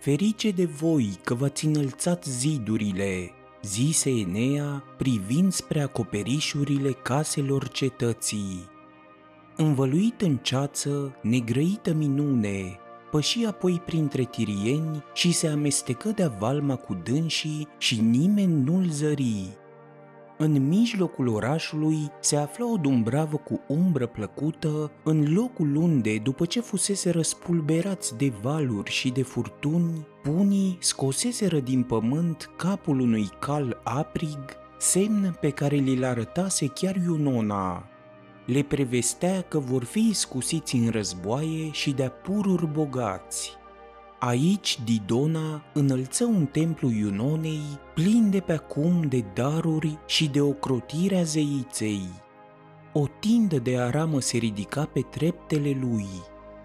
Ferice de voi că v-ați înălțat zidurile, zise Enea privind spre acoperișurile caselor cetății. Învăluit în ceață, negrăită minune, păși apoi printre tirieni și se amestecă de valma cu dânsii și nimeni nu-l zări. În mijlocul orașului se afla o dumbravă cu umbră plăcută, în locul unde, după ce fusese răspulberați de valuri și de furtuni, punii scoseseră din pământ capul unui cal aprig, semn pe care li-l arătase chiar Iunona. Le prevestea că vor fi iscusiți în războaie și de-a pururi bogați. Aici Didona înălță un templu Iunonei plin de pe acum de daruri și de ocrotirea zeiței. O tindă de aramă se ridica pe treptele lui.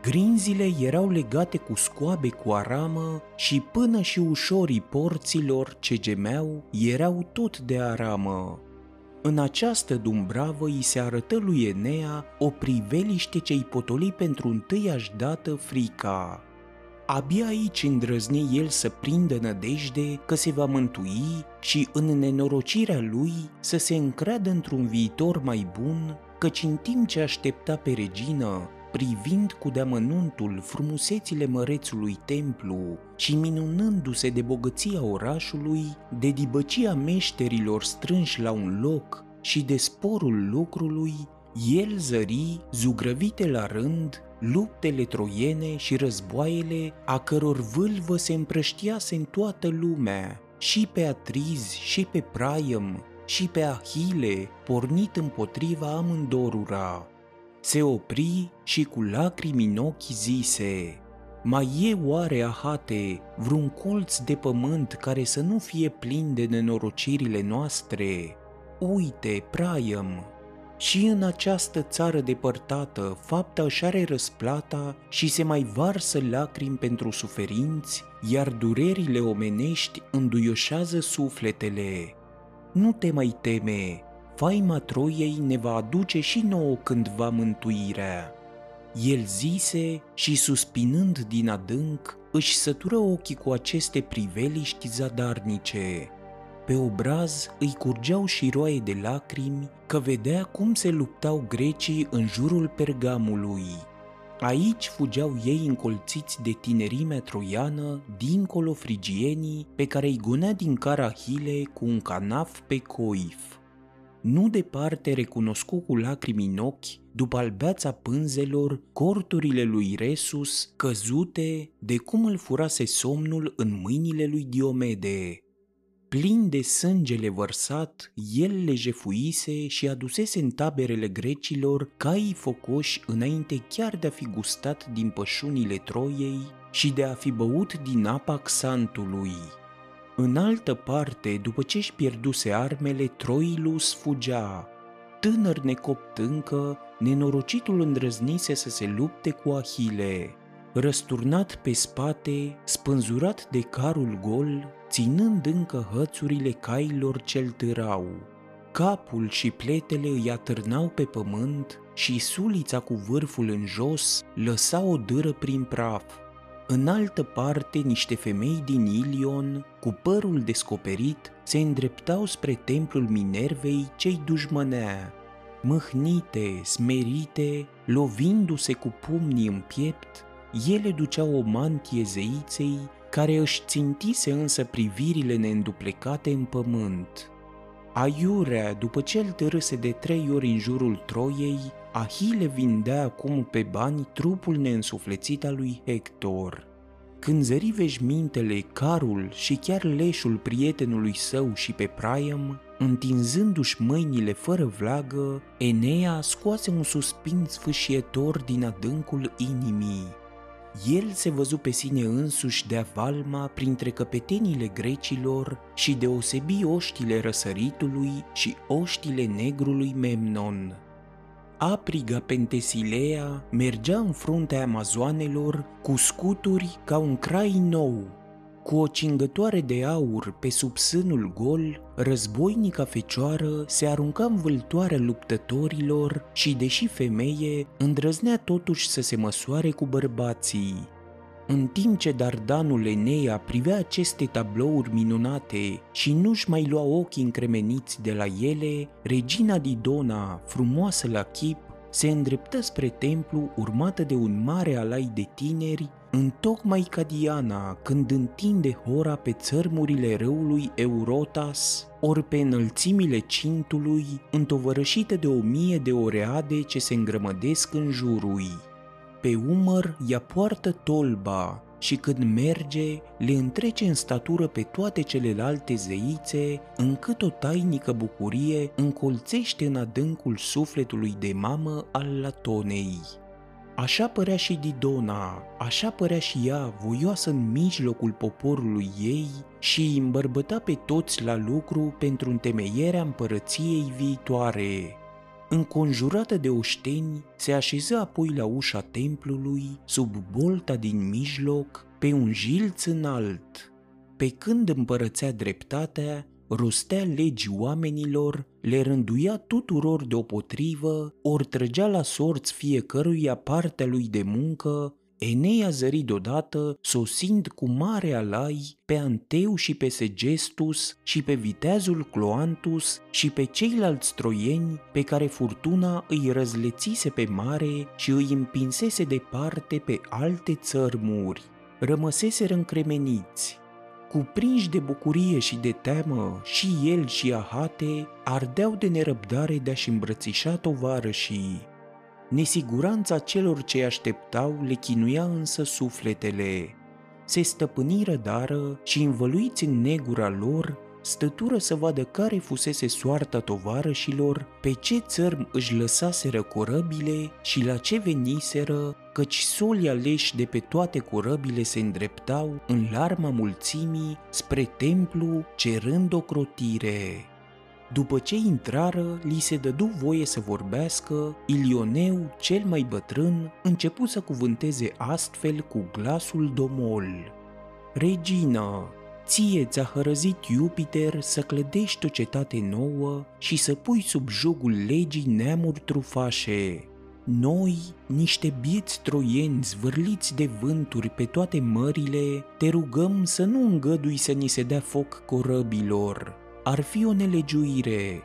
Grinzile erau legate cu scoabe cu aramă și până și ușorii porților ce gemeau erau tot de aramă. În această dumbravă îi se arătă lui Enea o priveliște ce-i potoli pentru întâiași dată frica. Abia aici îndrăzni el să prindă nădejde că se va mântui și în nenorocirea lui să se încreadă într-un viitor mai bun, căci în timp ce aștepta pe regină, privind cu deamănuntul frumusețile mărețului templu și minunându-se de bogăția orașului, de dibăcia meșterilor strânși la un loc și de sporul lucrului, el zări, zugrăvite la rând, luptele troiene și războaiele a căror vâlvă se împrăștiase în toată lumea, și pe Atriz și pe Priam și pe Ahile, pornit împotriva amândorura. Se opri și cu lacrimi în ochi zise, mai e oare, Ahate, vreun colț de pământ care să nu fie plin de nenorocirile noastre? Uite, Priam, și în această țară depărtată, fapta își are răsplata și se mai varsă lacrimi pentru suferinți, iar durerile omenești înduioșează sufletele. Nu te mai teme, faima Troiei ne va aduce și nouă cândva mântuirea. El zise și suspinând din adânc, își sătură ochii cu aceste priveliști zadarnice. Pe obraz îi curgeau și roaie de lacrimi că vedea cum se luptau grecii în jurul Pergamului. Aici fugeau ei încolțiți de tinerimea troiană, dincolo frigienii, pe care îi gunea din Carahile cu un canaf pe coif. Nu departe recunoscu cu lacrimi în ochi, după albeața pânzelor, corturile lui Resus, căzute de cum îl furase somnul în mâinile lui Diomede, Plin de sângele vărsat, el le jefuise și adusese în taberele grecilor caii focoși înainte chiar de a fi gustat din pășunile Troiei și de a fi băut din apa Xantului. În altă parte, după ce își pierduse armele, Troilus fugea. Tânăr necopt încă, nenorocitul îndrăznise să se lupte cu Ahile. Răsturnat pe spate, spânzurat de carul gol, ținând încă hățurile cailor ce-l târau. Capul și pletele îi atârnau pe pământ și sulița cu vârful în jos lăsa o dâră prin praf. În altă parte, niște femei din Ilion, cu părul descoperit, se îndreptau spre templul Minervei cei dușmănea. Mâhnite, smerite, lovindu-se cu pumnii în piept, ele duceau o mantie zeiței care își țintise însă privirile neînduplecate în pământ. Aiurea, după ce îl târâse de trei ori în jurul Troiei, Ahile vindea acum pe bani trupul neînsuflețit al lui Hector. Când zări veșmintele, carul și chiar leșul prietenului său și pe Priam, întinzându-și mâinile fără vlagă, Enea scoase un suspin sfâșietor din adâncul inimii el se văzu pe sine însuși de valma printre căpetenile grecilor și deosebi oștile răsăritului și oștile negrului Memnon. Apriga Pentesilea mergea în fruntea amazoanelor cu scuturi ca un crai nou, cu o cingătoare de aur pe sub sânul gol, războinica fecioară se arunca în vâltoarea luptătorilor și, deși femeie, îndrăznea totuși să se măsoare cu bărbații. În timp ce Dardanul Enea privea aceste tablouri minunate și nu-și mai lua ochii încremeniți de la ele, regina Didona, frumoasă la chip, se îndreptă spre templu urmată de un mare alai de tineri, întocmai ca Diana când întinde hora pe țărmurile râului Eurotas, ori pe înălțimile cintului, întovărășită de o mie de oreade ce se îngrămădesc în jurul. Pe umăr ea poartă tolba și când merge, le întrece în statură pe toate celelalte zeițe, încât o tainică bucurie încolțește în adâncul sufletului de mamă al Latonei. Așa părea și Didona, așa părea și ea, voioasă în mijlocul poporului ei și îi îmbărbăta pe toți la lucru pentru întemeierea împărăției viitoare. Înconjurată de oșteni, se așeză apoi la ușa templului, sub bolta din mijloc, pe un jilț înalt. Pe când împărățea dreptatea, rostea legi oamenilor, le rânduia tuturor deopotrivă, ori trăgea la sorți fiecăruia partea lui de muncă, Enea zări deodată, sosind cu mare alai pe Anteu și pe Segestus și pe viteazul Cloantus și pe ceilalți troieni pe care furtuna îi răzlețise pe mare și îi împinsese departe pe alte țărmuri. Rămăseseră încremeniți, Cuprinși de bucurie și de teamă, și el și Ahate ardeau de nerăbdare de a-și îmbrățișa tovarășii. Nesiguranța celor ce așteptau le chinuia însă sufletele. Se stăpâniră dară și învăluiți în negura lor, stătură să vadă care fusese soarta tovarășilor, pe ce țărm își lăsaseră corăbile și la ce veniseră, căci solii aleși de pe toate corăbile se îndreptau în larma mulțimii spre templu cerând o crotire. După ce intrară, li se dădu voie să vorbească, Ilioneu, cel mai bătrân, începu să cuvânteze astfel cu glasul domol. Regina, ție ți-a hărăzit Jupiter să clădești o cetate nouă și să pui sub jugul legii neamuri trufașe. Noi, niște bieți troieni zvârliți de vânturi pe toate mările, te rugăm să nu îngădui să ni se dea foc corăbilor, ar fi o nelegiuire.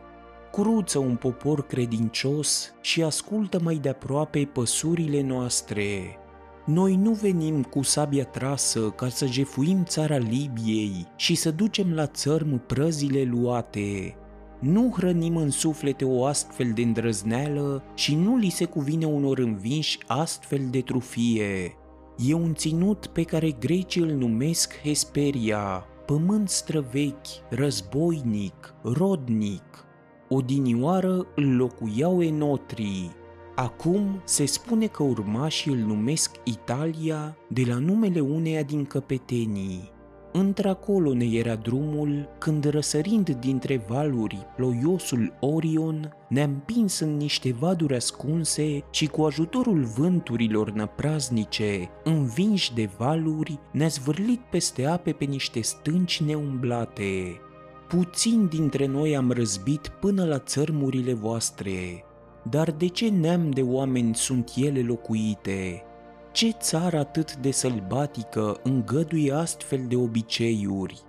Cruță un popor credincios și ascultă mai de aproape păsurile noastre. Noi nu venim cu sabia trasă ca să jefuim țara Libiei și să ducem la țărm prăzile luate. Nu hrănim în suflete o astfel de îndrăzneală și nu li se cuvine unor învinși astfel de trufie. E un ținut pe care grecii îl numesc Hesperia, pământ străvechi, războinic, rodnic. Odinioară îl locuiau enotrii. Acum se spune că urmașii îl numesc Italia de la numele uneia din căpetenii. Într-acolo ne era drumul când răsărind dintre valuri ploiosul Orion ne-a împins în niște vaduri ascunse și cu ajutorul vânturilor năpraznice, învinși de valuri, ne-a zvârlit peste ape pe niște stânci neumblate. Puțin dintre noi am răzbit până la țărmurile voastre, dar de ce neam de oameni sunt ele locuite? Ce țară atât de sălbatică îngăduie astfel de obiceiuri?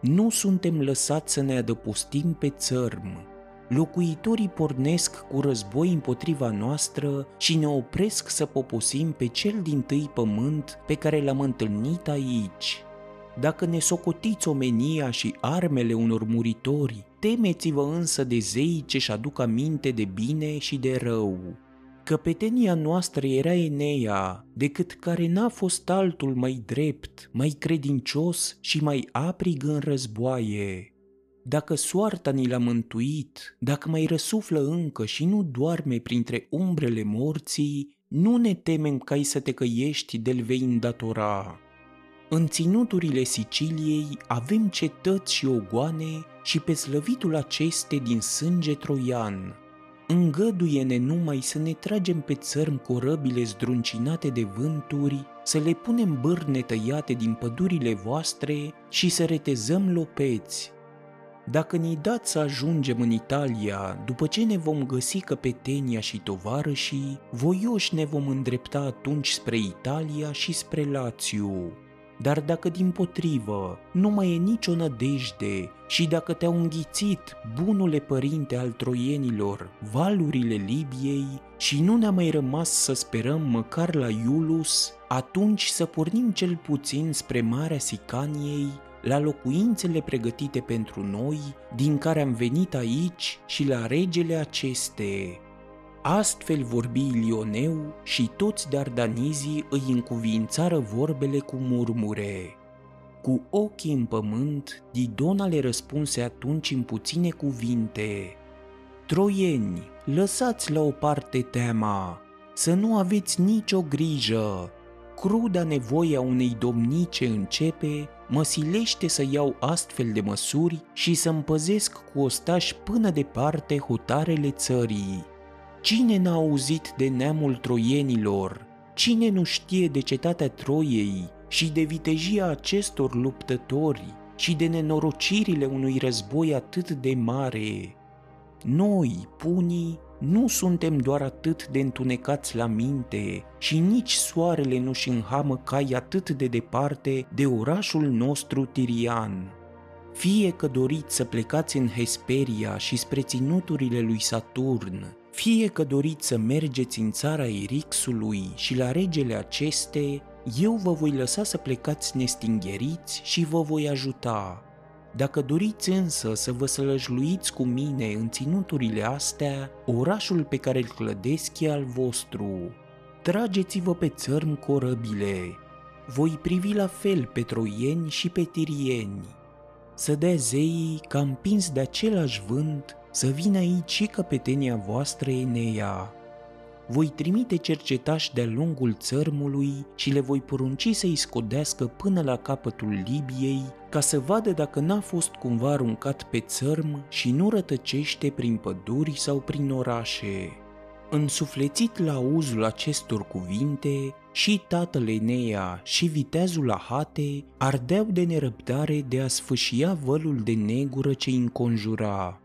Nu suntem lăsați să ne adăpostim pe țărm. Locuitorii pornesc cu război împotriva noastră și ne opresc să poposim pe cel din tâi pământ pe care l-am întâlnit aici. Dacă ne socotiți omenia și armele unor muritori, temeți-vă însă de zei ce-și aduc aminte de bine și de rău Căpetenia noastră era Enea, decât care n-a fost altul mai drept, mai credincios și mai aprig în războaie. Dacă soarta ni l-a mântuit, dacă mai răsuflă încă și nu doarme printre umbrele morții, nu ne temem ca să te căiești de-l vei îndatora. În ținuturile Siciliei avem cetăți și ogoane și pe slăvitul aceste din sânge troian, Îngăduie-ne numai să ne tragem pe țărm corăbile zdruncinate de vânturi, să le punem bârne tăiate din pădurile voastre și să retezăm lopeți. Dacă ne dați să ajungem în Italia, după ce ne vom găsi căpetenia și tovarășii, voioși ne vom îndrepta atunci spre Italia și spre Lațiu. Dar dacă din potrivă nu mai e nicio nădejde și dacă te-au înghițit, bunule părinte al troienilor, valurile Libiei și nu ne-a mai rămas să sperăm măcar la Iulus, atunci să pornim cel puțin spre Marea Sicaniei, la locuințele pregătite pentru noi, din care am venit aici și la regele aceste. Astfel vorbi Ilioneu și toți dardanizii îi încuvințară vorbele cu murmure. Cu ochii în pământ, Didona le răspunse atunci în puține cuvinte. Troieni, lăsați la o parte teama, să nu aveți nicio grijă. Cruda nevoie a unei domnice începe, mă silește să iau astfel de măsuri și să împăzesc cu ostași până departe hotarele țării. Cine n-a auzit de neamul troienilor? Cine nu știe de cetatea Troiei și de vitejia acestor luptători și de nenorocirile unui război atât de mare? Noi, punii, nu suntem doar atât de întunecați la minte și nici soarele nu-și înhamă cai atât de departe de orașul nostru Tirian. Fie că doriți să plecați în Hesperia și spre ținuturile lui Saturn, fie că doriți să mergeți în țara Erixului și la regele aceste, eu vă voi lăsa să plecați nestingheriți și vă voi ajuta. Dacă doriți însă să vă sălăjluiți cu mine în ținuturile astea, orașul pe care îl clădesc e al vostru. Trageți-vă pe țărm corăbile. Voi privi la fel pe troieni și pe tirieni. Să dea zeii că împins de același vânt să vină aici și căpetenia voastră Enea. Voi trimite cercetași de-a lungul țărmului și le voi porunci să-i scodească până la capătul Libiei, ca să vadă dacă n-a fost cumva aruncat pe țărm și nu rătăcește prin păduri sau prin orașe. Însuflețit la auzul acestor cuvinte, și tatăl Enea și viteazul Ahate ardeau de nerăbdare de a sfâșia vălul de negură ce îi înconjura.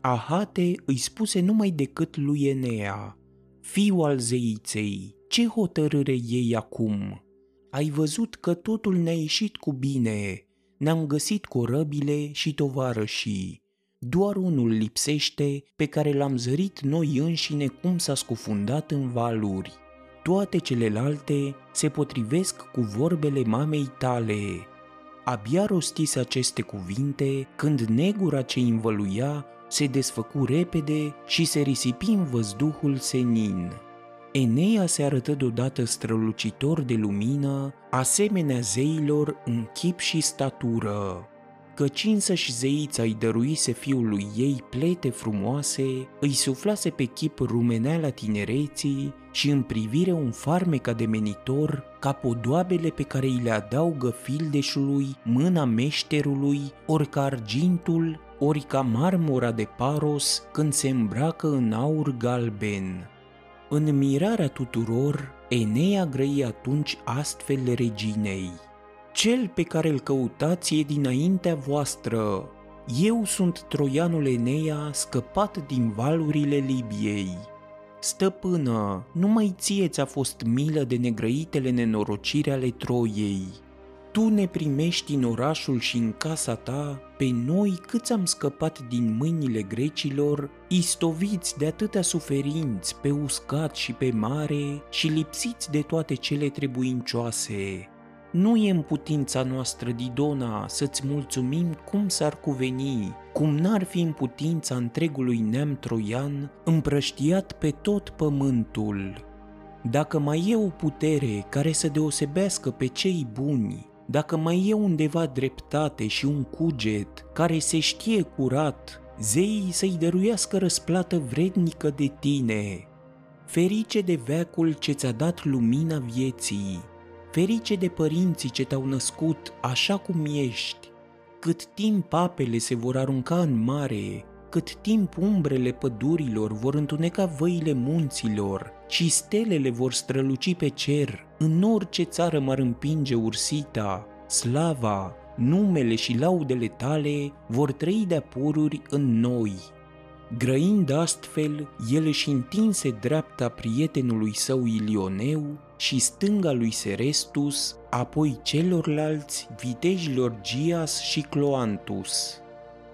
Ahate îi spuse numai decât lui Enea, fiu al zeiței, ce hotărâre ei acum? Ai văzut că totul ne-a ieșit cu bine, ne-am găsit corăbile și tovarășii. Doar unul lipsește pe care l-am zărit noi înșine cum s-a scufundat în valuri. Toate celelalte se potrivesc cu vorbele mamei tale. Abia rostise aceste cuvinte când negura ce învăluia se desfăcu repede și se risipi în văzduhul senin. Enea se arătă deodată strălucitor de lumină, asemenea zeilor în chip și statură. Căci însăși zeița îi dăruise fiului ei plete frumoase, îi suflase pe chip rumeneala tinereții și în privire un farmec ademenitor ca podoabele pe care îi le adaugă fildeșului, mâna meșterului, ori ca argintul ori ca marmura de Paros când se îmbracă în aur galben. În mirarea tuturor, Enea grăi atunci astfel reginei. Cel pe care îl căutați e dinaintea voastră. Eu sunt troianul Enea scăpat din valurile Libiei. Stăpână, numai ție ți-a fost milă de negrăitele nenorociri ale Troiei tu ne primești în orașul și în casa ta, pe noi câți am scăpat din mâinile grecilor, istoviți de atâtea suferinți pe uscat și pe mare și lipsiți de toate cele trebuincioase. Nu e în putința noastră, Didona, să-ți mulțumim cum s-ar cuveni, cum n-ar fi în putința întregului neam troian împrăștiat pe tot pământul. Dacă mai e o putere care să deosebească pe cei buni dacă mai e undeva dreptate și un cuget care se știe curat, zeii să-i dăruiască răsplată vrednică de tine. Ferice de veacul ce ți-a dat lumina vieții, ferice de părinții ce te-au născut așa cum ești. Cât timp apele se vor arunca în mare, cât timp umbrele pădurilor vor întuneca văile munților, și stelele vor străluci pe cer, în orice țară m-ar împinge ursita, slava, numele și laudele tale vor trăi de pururi în noi. Grăind astfel, el își întinse dreapta prietenului său Ilioneu și stânga lui Serestus, apoi celorlalți vitejilor Gias și Cloantus.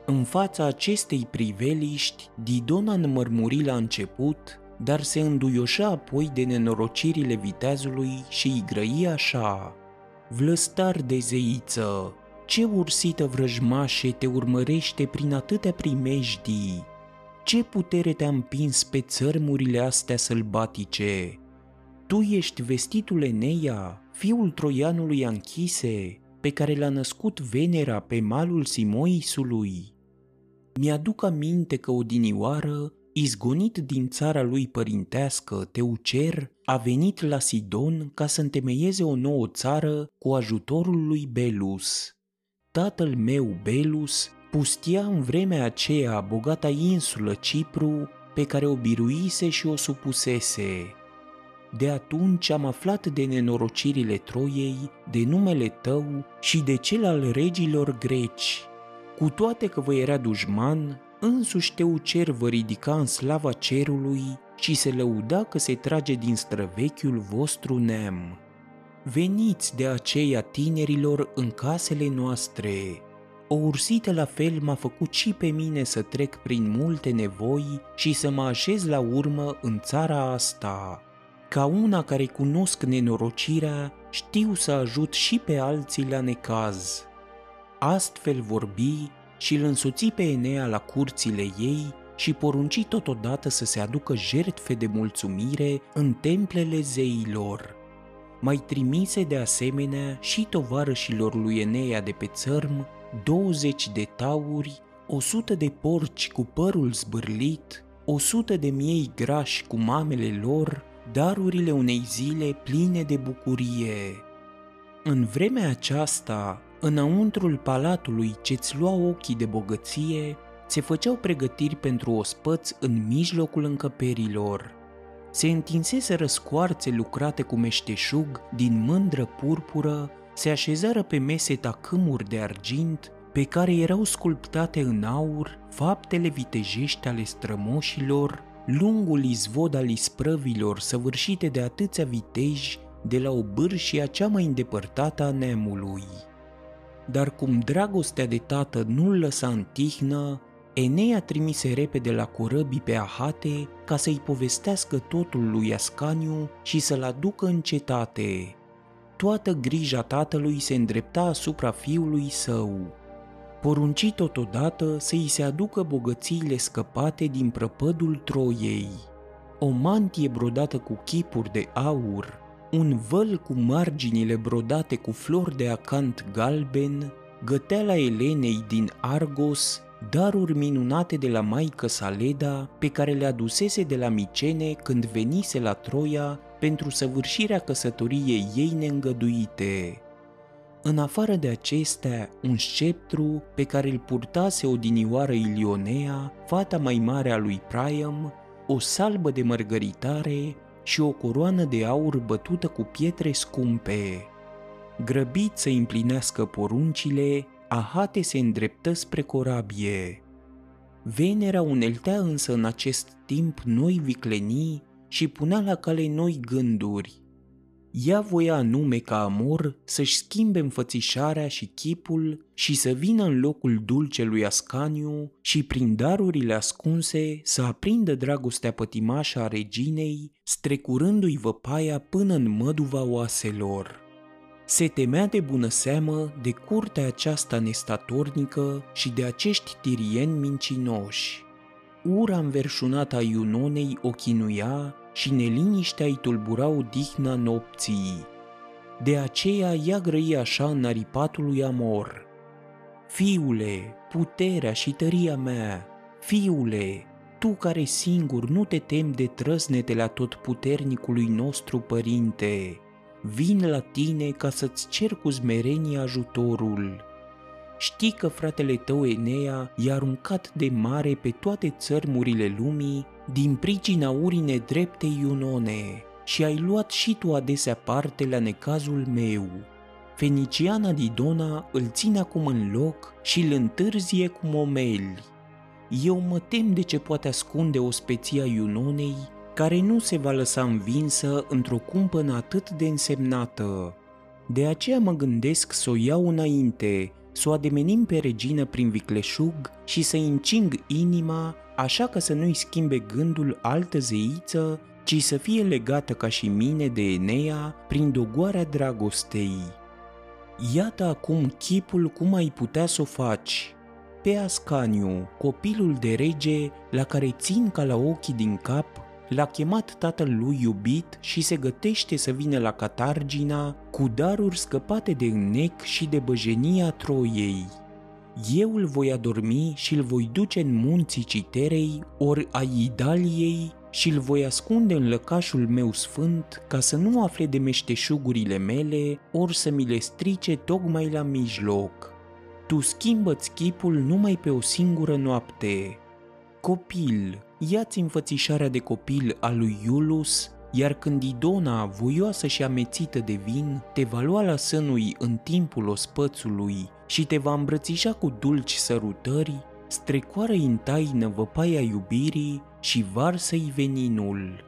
În fața acestei priveliști, Didona înmărmuri la început, dar se înduioșa apoi de nenorocirile viteazului și îi grăi așa. Vlăstar de zeiță, ce ursită vrăjmașe te urmărește prin atâtea primejdii? Ce putere te-a împins pe țărmurile astea sălbatice? Tu ești vestitul Eneia, fiul troianului Anchise, pe care l-a născut Venera pe malul Simoisului. Mi-aduc aminte că odinioară, izgonit din țara lui părintească, Teucer, a venit la Sidon ca să întemeieze o nouă țară cu ajutorul lui Belus. Tatăl meu, Belus, pustia în vremea aceea bogata insulă Cipru, pe care o biruise și o supusese. De atunci am aflat de nenorocirile Troiei, de numele tău și de cel al regilor greci. Cu toate că vă era dușman, însuși Teucer vă ridica în slava cerului și se lăuda că se trage din străvechiul vostru neam. Veniți de aceea tinerilor în casele noastre. O ursită la fel m-a făcut și pe mine să trec prin multe nevoi și să mă așez la urmă în țara asta. Ca una care cunosc nenorocirea, știu să ajut și pe alții la necaz. Astfel vorbi și îl însuți pe Enea la curțile ei și porunci totodată să se aducă jertfe de mulțumire în templele zeilor. Mai trimise de asemenea și tovarășilor lui Enea de pe țărm 20 de tauri, 100 de porci cu părul zbârlit, 100 de miei grași cu mamele lor, darurile unei zile pline de bucurie. În vremea aceasta, înăuntrul palatului ce-ți lua ochii de bogăție, se făceau pregătiri pentru ospăți în mijlocul încăperilor. Se întinsese răscoarțe lucrate cu meșteșug din mândră purpură, se așezară pe mese tacâmuri de argint, pe care erau sculptate în aur faptele vitejești ale strămoșilor, lungul izvod al isprăvilor săvârșite de atâția viteji de la o bârșia cea mai îndepărtată a neamului. Dar cum dragostea de tată nu-l lăsa în tihnă, Enea trimise repede la corăbii pe Ahate ca să-i povestească totul lui Ascaniu și să-l aducă în cetate. Toată grija tatălui se îndrepta asupra fiului său. Porunci totodată să-i se aducă bogățiile scăpate din prăpădul Troiei. O mantie brodată cu chipuri de aur, un văl cu marginile brodate cu flori de acant galben, găteala Elenei din Argos, daruri minunate de la maică Saleda pe care le adusese de la Micene când venise la Troia pentru săvârșirea căsătoriei ei neîngăduite. În afară de acestea, un sceptru pe care îl purtase odinioară Ilionea, fata mai mare a lui Priam, o salbă de mărgăritare și o coroană de aur bătută cu pietre scumpe. Grăbit să împlinească poruncile, Ahate se îndreptă spre corabie. Venera uneltea însă în acest timp noi viclenii și punea la cale noi gânduri. Ea voia anume ca Amor să-și schimbe înfățișarea și chipul și să vină în locul dulcelui Ascaniu și prin darurile ascunse să aprindă dragostea pătimașă a reginei, strecurându-i văpaia până în măduva oaselor. Se temea de bună seamă de curtea aceasta nestatornică și de acești tirieni mincinoși. Ura înverșunată a Iunonei o chinuia și neliniștea îi tulbura odihna nopții. De aceea ea grăi așa în aripatul lui Amor. Fiule, puterea și tăria mea, fiule, tu care singur nu te temi de trăsnetele puternicului nostru părinte, vin la tine ca să-ți cer cu zmerenie ajutorul. Știi că fratele tău Enea i-a aruncat de mare pe toate țărmurile lumii din pricina urine dreptei Iunone și ai luat și tu adesea parte la necazul meu. Feniciana Didona îl ține acum în loc și îl întârzie cu momeli. Eu mă tem de ce poate ascunde o speția Iunonei, care nu se va lăsa învinsă într-o cumpănă atât de însemnată. De aceea mă gândesc să o iau înainte, să o ademenim pe regină prin vicleșug și să-i încing inima, așa că să nu-i schimbe gândul altă zeiță, ci să fie legată ca și mine de Enea prin dogoarea dragostei. Iată acum chipul cum ai putea să o faci. Pe Ascaniu, copilul de rege, la care țin ca la ochii din cap, l-a chemat tatăl lui iubit și se gătește să vină la Catargina cu daruri scăpate de înnec și de băjenia Troiei. Eu îl voi adormi și îl voi duce în munții Citerei ori a Idaliei și îl voi ascunde în lăcașul meu sfânt ca să nu afle de meșteșugurile mele ori să mi le strice tocmai la mijloc. Tu schimbă-ți chipul numai pe o singură noapte. Copil, ia-ți înfățișarea de copil a lui Iulus, iar când Idona, voioasă și amețită de vin, te va lua la sânui în timpul ospățului și te va îmbrățișa cu dulci sărutări, strecoară-i în taină văpaia iubirii și varsă-i veninul.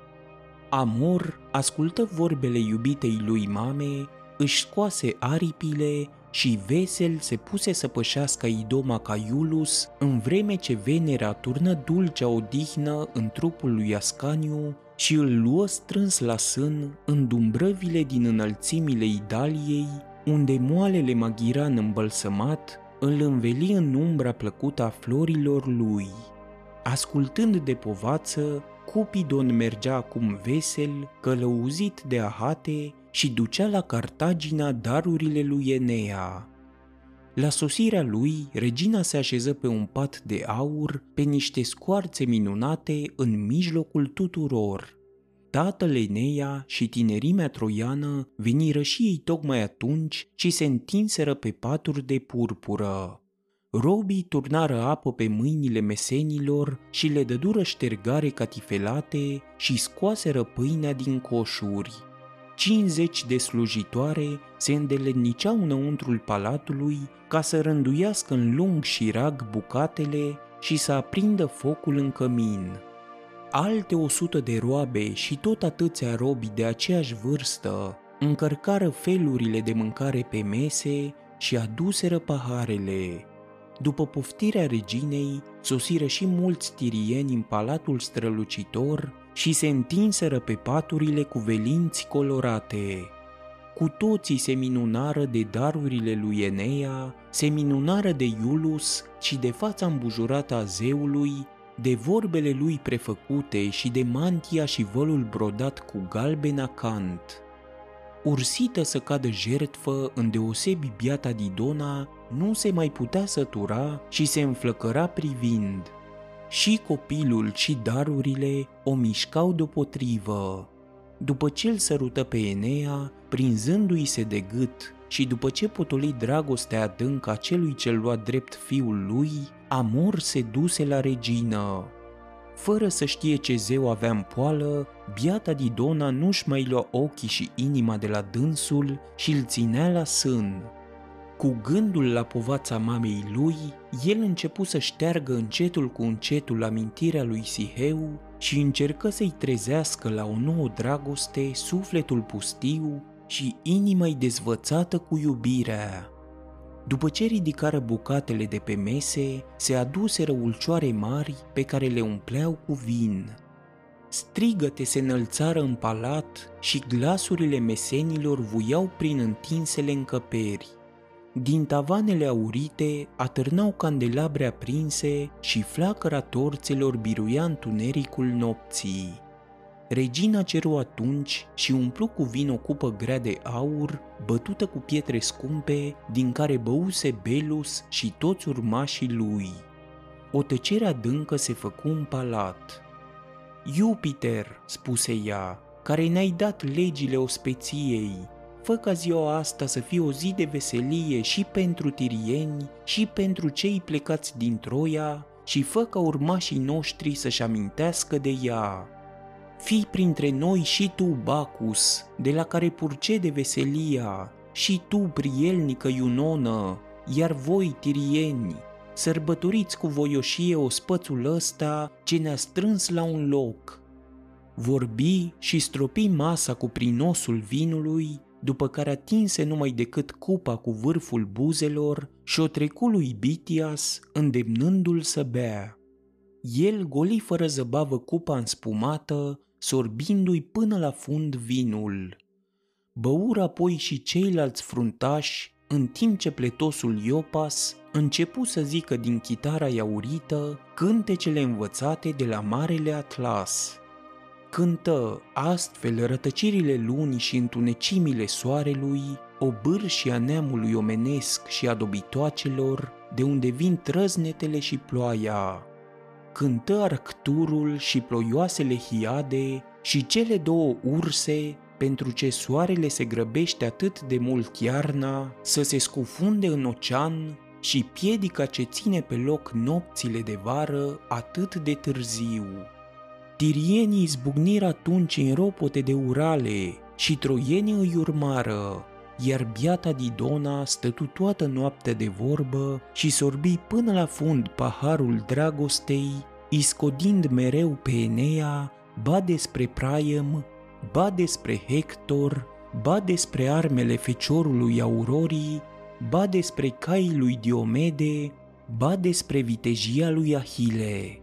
Amor ascultă vorbele iubitei lui mame, își scoase aripile și vesel se puse să pășească idoma ca Iulus, în vreme ce Venera turnă dulcea odihnă în trupul lui Ascaniu și îl luă strâns la sân în dumbrăvile din înălțimile Idaliei, unde moalele maghiran îmbălsămat îl înveli în umbra plăcută a florilor lui. Ascultând de povață, Cupidon mergea acum vesel, călăuzit de ahate și ducea la Cartagina darurile lui Enea. La sosirea lui, regina se așeză pe un pat de aur, pe niște scoarțe minunate în mijlocul tuturor. Tatăl Enea și tinerimea troiană veniră și ei tocmai atunci și se întinseră pe paturi de purpură. Robii turnară apă pe mâinile mesenilor și le dădură ștergare catifelate și scoaseră pâinea din coșuri. 50 de slujitoare se îndeletniceau înăuntrul palatului ca să rânduiască în lung și rag bucatele și să aprindă focul în cămin. Alte o sută de roabe și tot atâția robi de aceeași vârstă încărcară felurile de mâncare pe mese și aduseră paharele. După poftirea reginei, sosiră și mulți tirieni în palatul strălucitor și se întinseră pe paturile cu velinți colorate. Cu toții se minunară de darurile lui Enea, se minunară de Iulus și de fața îmbujurată a zeului, de vorbele lui prefăcute și de mantia și vălul brodat cu galben acant. Ursită să cadă jertfă, deosebi biata Didona, nu se mai putea sătura și se înflăcăra privind – și copilul și darurile o mișcau deopotrivă. După ce îl sărută pe Enea, prinzându-i se de gât și după ce potoli dragostea adâncă a celui ce lua drept fiul lui, Amor se duse la regină. Fără să știe ce zeu avea în poală, biata Didona nu-și mai lua ochii și inima de la dânsul și îl ținea la sân. Cu gândul la povața mamei lui, el începu să șteargă încetul cu încetul amintirea lui Siheu și încercă să-i trezească la o nouă dragoste sufletul pustiu și inima-i dezvățată cu iubirea. După ce ridicară bucatele de pe mese, se aduseră ulcioare mari pe care le umpleau cu vin. Strigăte se înălțară în palat și glasurile mesenilor vuiau prin întinsele încăperi. Din tavanele aurite atârnau candelabre aprinse și flacăra torțelor biruia întunericul nopții. Regina ceru atunci și umplu cu vin o cupă grea de aur, bătută cu pietre scumpe, din care băuse Belus și toți urmașii lui. O tăcere adâncă se făcu în palat. Jupiter, spuse ea, care ne-ai dat legile ospeției, fă ca ziua asta să fie o zi de veselie și pentru tirieni și pentru cei plecați din Troia și fă ca urmașii noștri să-și amintească de ea. Fii printre noi și tu, Bacus, de la care purcede veselia, și tu, prielnică Iunonă, iar voi, tirieni, sărbătoriți cu voioșie ospățul ăsta ce ne-a strâns la un loc. Vorbi și stropi masa cu prinosul vinului, după care atinse numai decât cupa cu vârful buzelor și o trecu lui Bitias, îndemnându-l să bea. El goli fără zăbavă cupa înspumată, sorbindu-i până la fund vinul. Băură apoi și ceilalți fruntași, în timp ce pletosul Iopas începu să zică din chitara iaurită cântecele învățate de la Marele Atlas. Cântă astfel rătăcirile lunii și întunecimile soarelui, o bârșia neamului omenesc și a dobitoacelor, de unde vin trăznetele și ploaia. Cântă arcturul și ploioasele hiade și cele două urse, pentru ce soarele se grăbește atât de mult iarna să se scufunde în ocean și piedica ce ține pe loc nopțile de vară atât de târziu. Tirienii izbucniră atunci în ropote de urale și troienii îi urmară, iar biata Didona stătu toată noaptea de vorbă și sorbi până la fund paharul dragostei, iscodind mereu pe Enea, ba despre Praiem, ba despre Hector, ba despre armele feciorului Aurorii, ba despre caii lui Diomede, ba despre vitejia lui Ahile.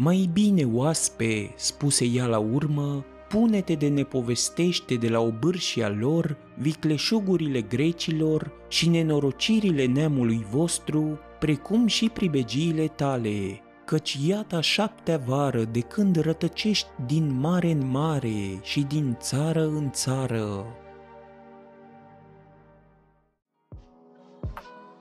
Mai bine, oaspe, spuse ea la urmă, pune-te de nepovestește de la obârșia lor vicleșugurile grecilor și nenorocirile neamului vostru, precum și pribegiile tale, căci iată șaptea vară de când rătăcești din mare în mare și din țară în țară.